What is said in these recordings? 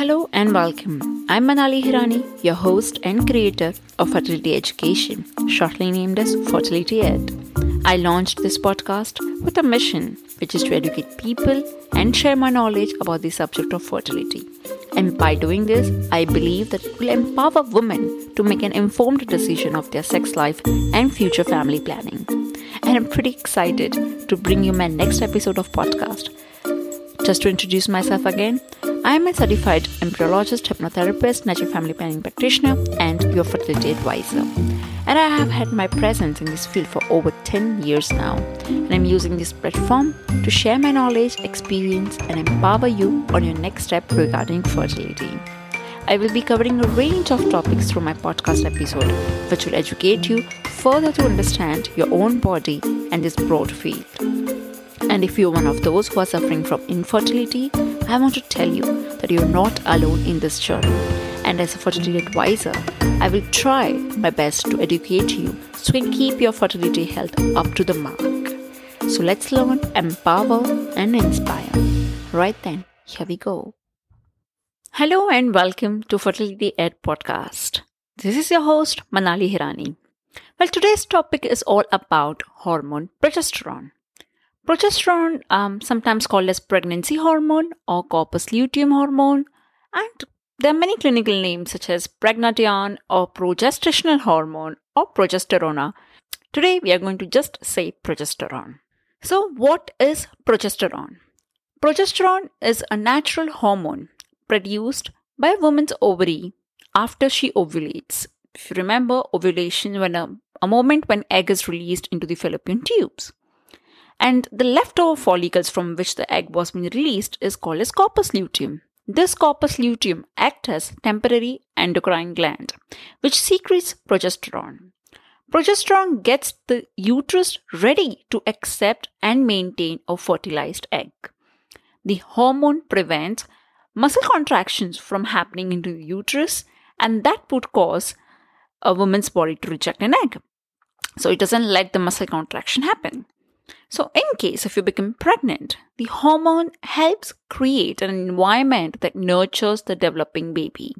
Hello and welcome. I'm Manali Hirani, your host and creator of Fertility Education, shortly named as Fertility Ed. I launched this podcast with a mission, which is to educate people and share my knowledge about the subject of fertility. And by doing this, I believe that it will empower women to make an informed decision of their sex life and future family planning. And I'm pretty excited to bring you my next episode of podcast. Just to introduce myself again, I am a certified embryologist, hypnotherapist, natural family planning practitioner, and your fertility advisor. And I have had my presence in this field for over 10 years now. And I'm using this platform to share my knowledge, experience, and empower you on your next step regarding fertility. I will be covering a range of topics through my podcast episode, which will educate you further to understand your own body and this broad field. And if you're one of those who are suffering from infertility, I want to tell you that you're not alone in this journey. And as a fertility advisor, I will try my best to educate you so you can keep your fertility health up to the mark. So let's learn, empower, and inspire. Right then, here we go. Hello and welcome to Fertility Ed Podcast. This is your host, Manali Hirani. Well, today's topic is all about hormone progesterone. Progesterone, um, sometimes called as pregnancy hormone or corpus luteum hormone, and there are many clinical names such as pregnenolone or progestational hormone or progesterona. Today we are going to just say progesterone. So, what is progesterone? Progesterone is a natural hormone produced by a woman's ovary after she ovulates. If you remember, ovulation when a, a moment when egg is released into the fallopian tubes and the leftover follicles from which the egg was being released is called as corpus luteum. This corpus luteum acts as temporary endocrine gland, which secretes progesterone. Progesterone gets the uterus ready to accept and maintain a fertilized egg. The hormone prevents muscle contractions from happening into the uterus, and that would cause a woman's body to reject an egg. So it doesn't let the muscle contraction happen. So, in case if you become pregnant, the hormone helps create an environment that nurtures the developing baby.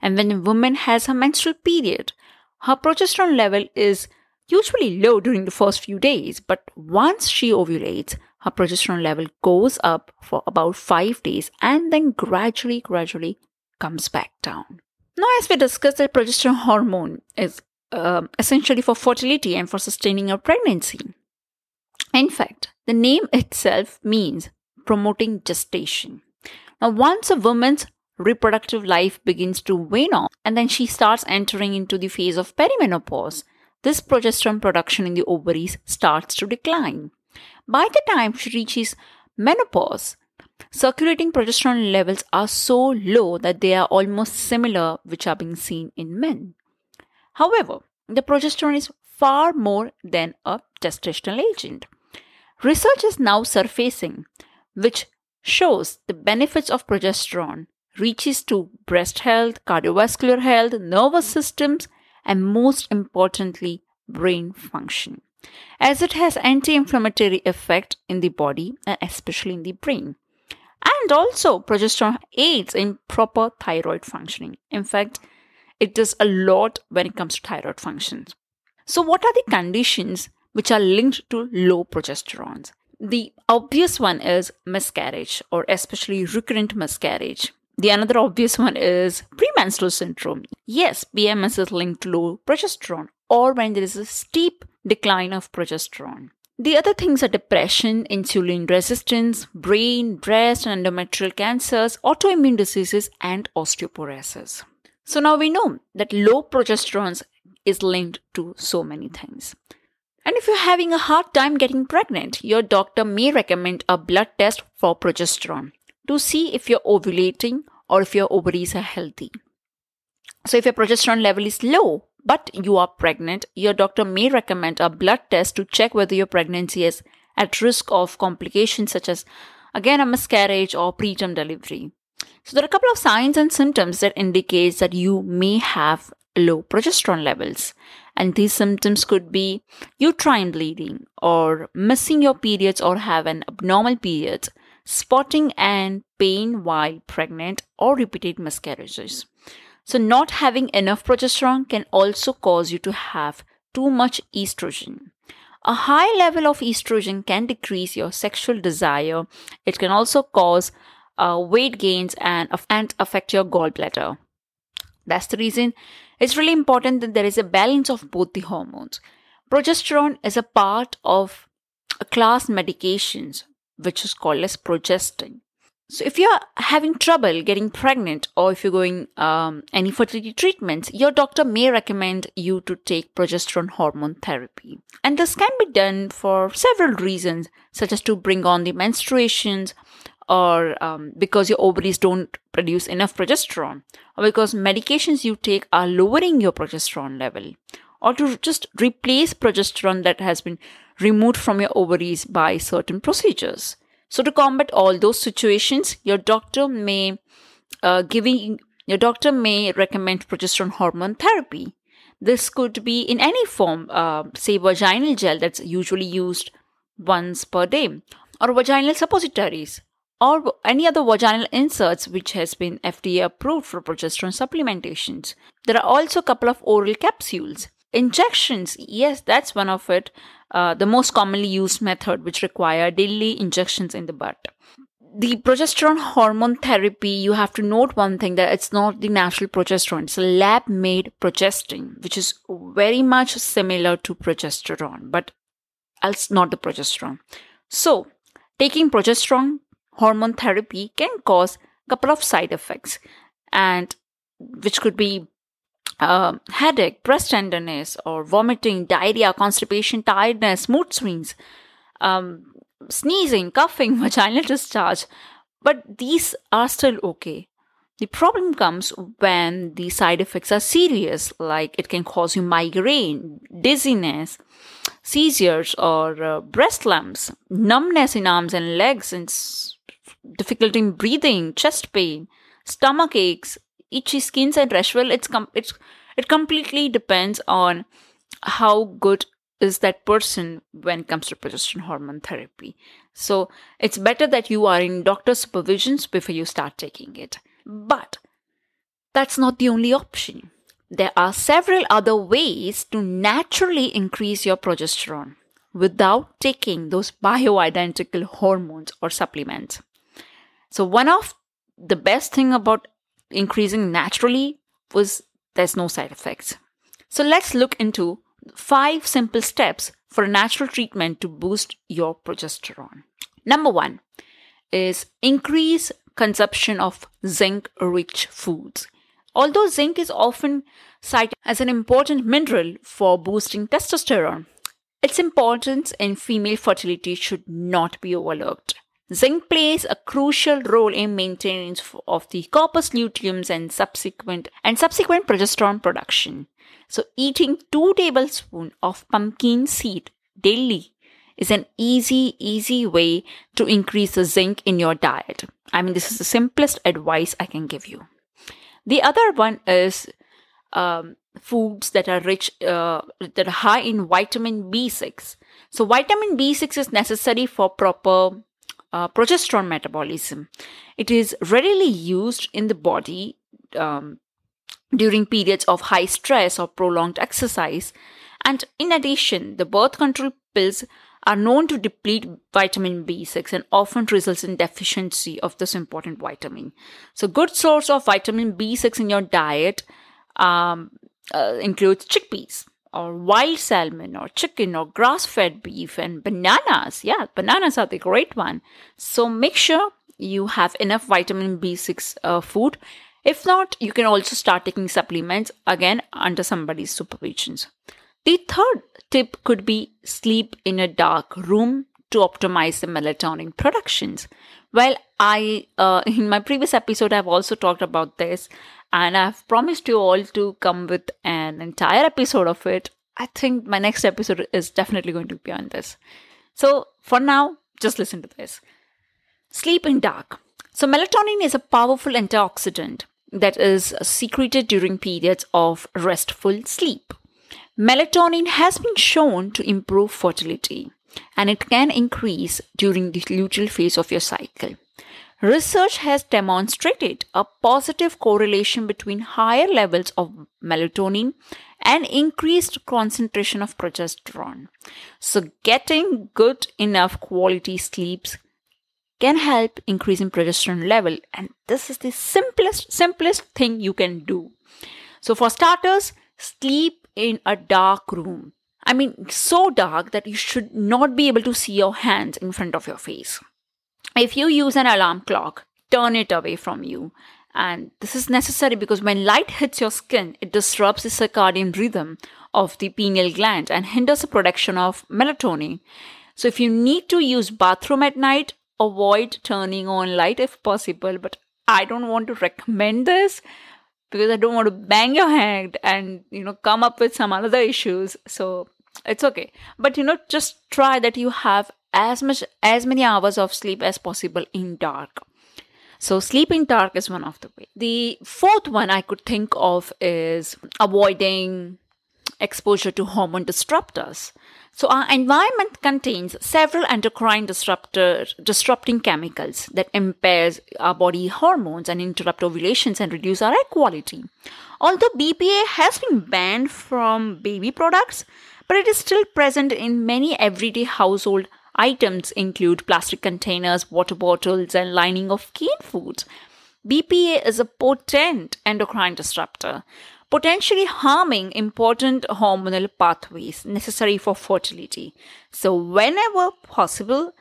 And when a woman has her menstrual period, her progesterone level is usually low during the first few days, but once she ovulates, her progesterone level goes up for about five days and then gradually, gradually comes back down. Now, as we discussed, the progesterone hormone is uh, essentially for fertility and for sustaining a pregnancy. In fact, the name itself means promoting gestation. Now, once a woman's reproductive life begins to wane off and then she starts entering into the phase of perimenopause, this progesterone production in the ovaries starts to decline. By the time she reaches menopause, circulating progesterone levels are so low that they are almost similar which are being seen in men. However, the progesterone is far more than a gestational agent. Research is now surfacing which shows the benefits of progesterone reaches to breast health, cardiovascular health, nervous systems, and most importantly, brain function, as it has anti-inflammatory effect in the body and especially in the brain. And also, progesterone aids in proper thyroid functioning. In fact, it does a lot when it comes to thyroid functions. So, what are the conditions which are linked to low progesterones. The obvious one is miscarriage, or especially recurrent miscarriage. The another obvious one is premenstrual syndrome. Yes, PMS is linked to low progesterone, or when there is a steep decline of progesterone. The other things are depression, insulin resistance, brain, breast, and endometrial cancers, autoimmune diseases, and osteoporosis. So now we know that low progesterone is linked to so many things. And if you're having a hard time getting pregnant, your doctor may recommend a blood test for progesterone to see if you're ovulating or if your ovaries are healthy. So, if your progesterone level is low but you are pregnant, your doctor may recommend a blood test to check whether your pregnancy is at risk of complications such as, again, a miscarriage or preterm delivery. So, there are a couple of signs and symptoms that indicates that you may have low progesterone levels. And these symptoms could be uterine bleeding or missing your periods or have an abnormal periods, spotting and pain while pregnant, or repeated miscarriages. So, not having enough progesterone can also cause you to have too much estrogen. A high level of estrogen can decrease your sexual desire. It can also cause uh, weight gains and, and affect your gallbladder. That's the reason it's really important that there is a balance of both the hormones. Progesterone is a part of a class medications which is called as progestin. So, if you're having trouble getting pregnant or if you're going um, any fertility treatments, your doctor may recommend you to take progesterone hormone therapy. And this can be done for several reasons, such as to bring on the menstruations, or um, because your ovaries don't produce enough progesterone, or because medications you take are lowering your progesterone level, or to just replace progesterone that has been removed from your ovaries by certain procedures. So, to combat all those situations, your doctor may uh, giving your doctor may recommend progesterone hormone therapy. This could be in any form, uh, say vaginal gel that's usually used once per day, or vaginal suppositories, or any other vaginal inserts which has been FDA approved for progesterone supplementations. There are also a couple of oral capsules. Injections, yes, that's one of it. Uh, the most commonly used method, which require daily injections in the butt. The progesterone hormone therapy, you have to note one thing that it's not the natural progesterone, it's a lab made progestin, which is very much similar to progesterone, but else not the progesterone. So, taking progesterone hormone therapy can cause a couple of side effects, and which could be uh, headache, breast tenderness, or vomiting, diarrhea, constipation, tiredness, mood swings, um, sneezing, coughing, vaginal discharge. But these are still okay. The problem comes when the side effects are serious, like it can cause you migraine, dizziness, seizures, or uh, breast lumps, numbness in arms and legs, and difficulty in breathing, chest pain, stomach aches, itchy skins and rash. Well, it's com- it's it completely depends on how good is that person when it comes to progesterone hormone therapy. So it's better that you are in doctor supervisions before you start taking it. But that's not the only option. There are several other ways to naturally increase your progesterone without taking those bioidentical hormones or supplements. So one of the best thing about increasing naturally was there's no side effects. So let's look into five simple steps for a natural treatment to boost your progesterone. Number one is increase consumption of zinc rich foods. Although zinc is often cited as an important mineral for boosting testosterone, its importance in female fertility should not be overlooked. Zinc plays a crucial role in maintenance of the corpus luteum and subsequent and subsequent progesterone production. So eating 2 tablespoons of pumpkin seed daily is an easy easy way to increase the zinc in your diet. I mean this is the simplest advice I can give you. The other one is um, foods that are rich uh, that are high in vitamin B6. So vitamin B6 is necessary for proper uh, progesterone metabolism. It is readily used in the body um, during periods of high stress or prolonged exercise. And in addition, the birth control pills are known to deplete vitamin B6 and often results in deficiency of this important vitamin. So, good source of vitamin B6 in your diet um, uh, includes chickpeas, or wild salmon or chicken or grass fed beef and bananas. Yeah, bananas are the great one. So make sure you have enough vitamin B6 uh, food. If not, you can also start taking supplements again under somebody's supervision. The third tip could be sleep in a dark room to optimize the melatonin productions. Well, I uh, in my previous episode I've also talked about this and I've promised you all to come with an entire episode of it. I think my next episode is definitely going to be on this. So, for now, just listen to this. Sleep in dark. So, melatonin is a powerful antioxidant that is secreted during periods of restful sleep. Melatonin has been shown to improve fertility. and it can increase during the luteal phase of your cycle. Research has demonstrated a positive correlation between higher levels of melatonin and increased concentration of progesterone. So, getting good enough quality sleeps can help increasing progesterone level, and this is the simplest simplest thing you can do. So, for starters, sleep in a dark room. I mean, so dark that you should not be able to see your hands in front of your face. If you use an alarm clock, turn it away from you. And this is necessary because when light hits your skin, it disrupts the circadian rhythm of the pineal gland and hinders the production of melatonin. So if you need to use bathroom at night, avoid turning on light if possible. But I don't want to recommend this because I don't want to bang your head and you know come up with some other issues. So it's okay. But you know, just try that you have as much as many hours of sleep as possible in dark. So sleeping dark is one of the way. The fourth one i could think of is avoiding exposure to hormone disruptors. So our environment contains several endocrine disruptor disrupting chemicals that impairs our body hormones and interrupt ovulations and reduce our egg quality. Although bpa has been banned from baby products but it is still present in many everyday household Items include plastic containers, water bottles, and lining of canned foods. BPA is a potent endocrine disruptor, potentially harming important hormonal pathways necessary for fertility. So, whenever possible,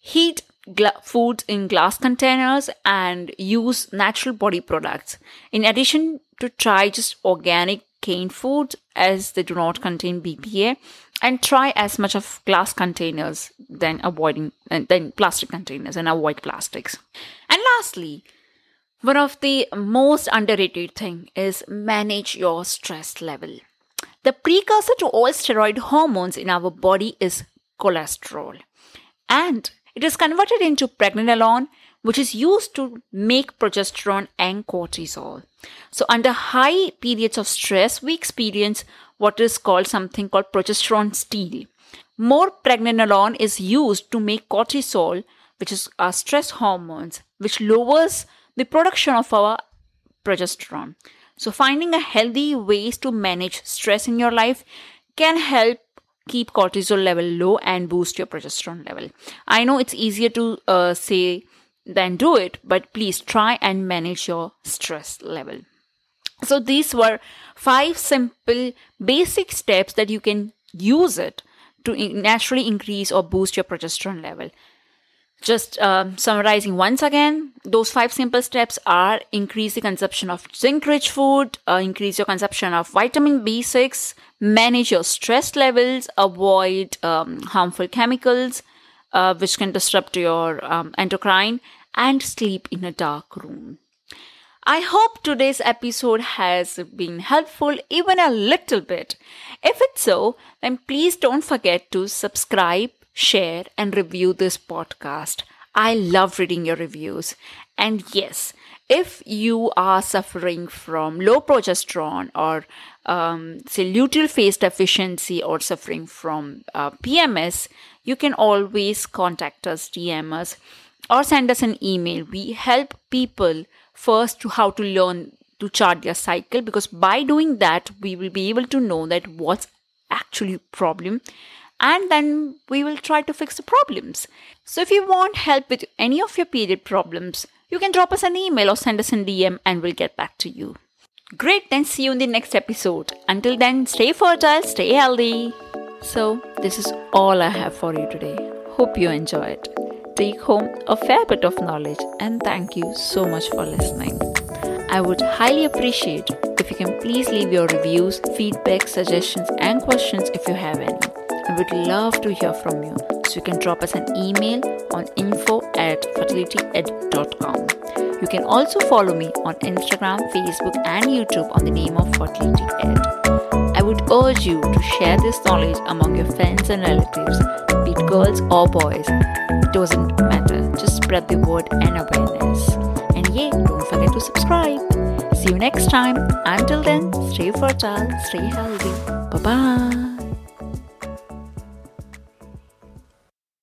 heat gla- foods in glass containers and use natural body products. In addition to try just organic canned foods as they do not contain BPA and try as much of glass containers than avoiding uh, than plastic containers and avoid plastics. And lastly, one of the most underrated thing is manage your stress level. The precursor to all steroid hormones in our body is cholesterol. And it is converted into pregnenolone, which is used to make progesterone and cortisol. So, under high periods of stress, we experience what is called something called progesterone steal. More pregnenolone is used to make cortisol, which is our stress hormones, which lowers the production of our progesterone. So, finding a healthy ways to manage stress in your life can help keep cortisol level low and boost your progesterone level. I know it's easier to uh, say than do it, but please try and manage your stress level. So these were five simple basic steps that you can use it to naturally increase or boost your progesterone level. Just uh, summarizing once again, those five simple steps are increase the consumption of zinc rich food, uh, increase your consumption of vitamin B6, manage your stress levels, avoid um, harmful chemicals uh, which can disrupt your um, endocrine, and sleep in a dark room. I hope today's episode has been helpful even a little bit. If it's so, then please don't forget to subscribe, share, and review this podcast. I love reading your reviews. And yes, if you are suffering from low progesterone or um, say luteal phase deficiency or suffering from uh, PMS, you can always contact us, DM us, or send us an email. We help people first to how to learn to chart their cycle because by doing that we will be able to know that what's actually problem and then we will try to fix the problems. So if you want help with any of your period problems, you can drop us an email or send us an DM and we'll get back to you. Great, then see you in the next episode. Until then, stay fertile, stay healthy. So, this is all I have for you today. Hope you enjoy it take home a fair bit of knowledge and thank you so much for listening. I would highly appreciate if you can please leave your reviews, feedback, suggestions, and questions if you have any. I would love to hear from you. So you can drop us an email on info at fertilityed.com. You can also follow me on Instagram, Facebook, and YouTube on the name of Fertility Ed. I would urge you to share this knowledge among your friends and relatives, girls or boys It doesn't matter. Just spread the word and awareness. And yeah, don't forget to subscribe. See you next time. Until then, stay fertile, stay healthy. Bye bye.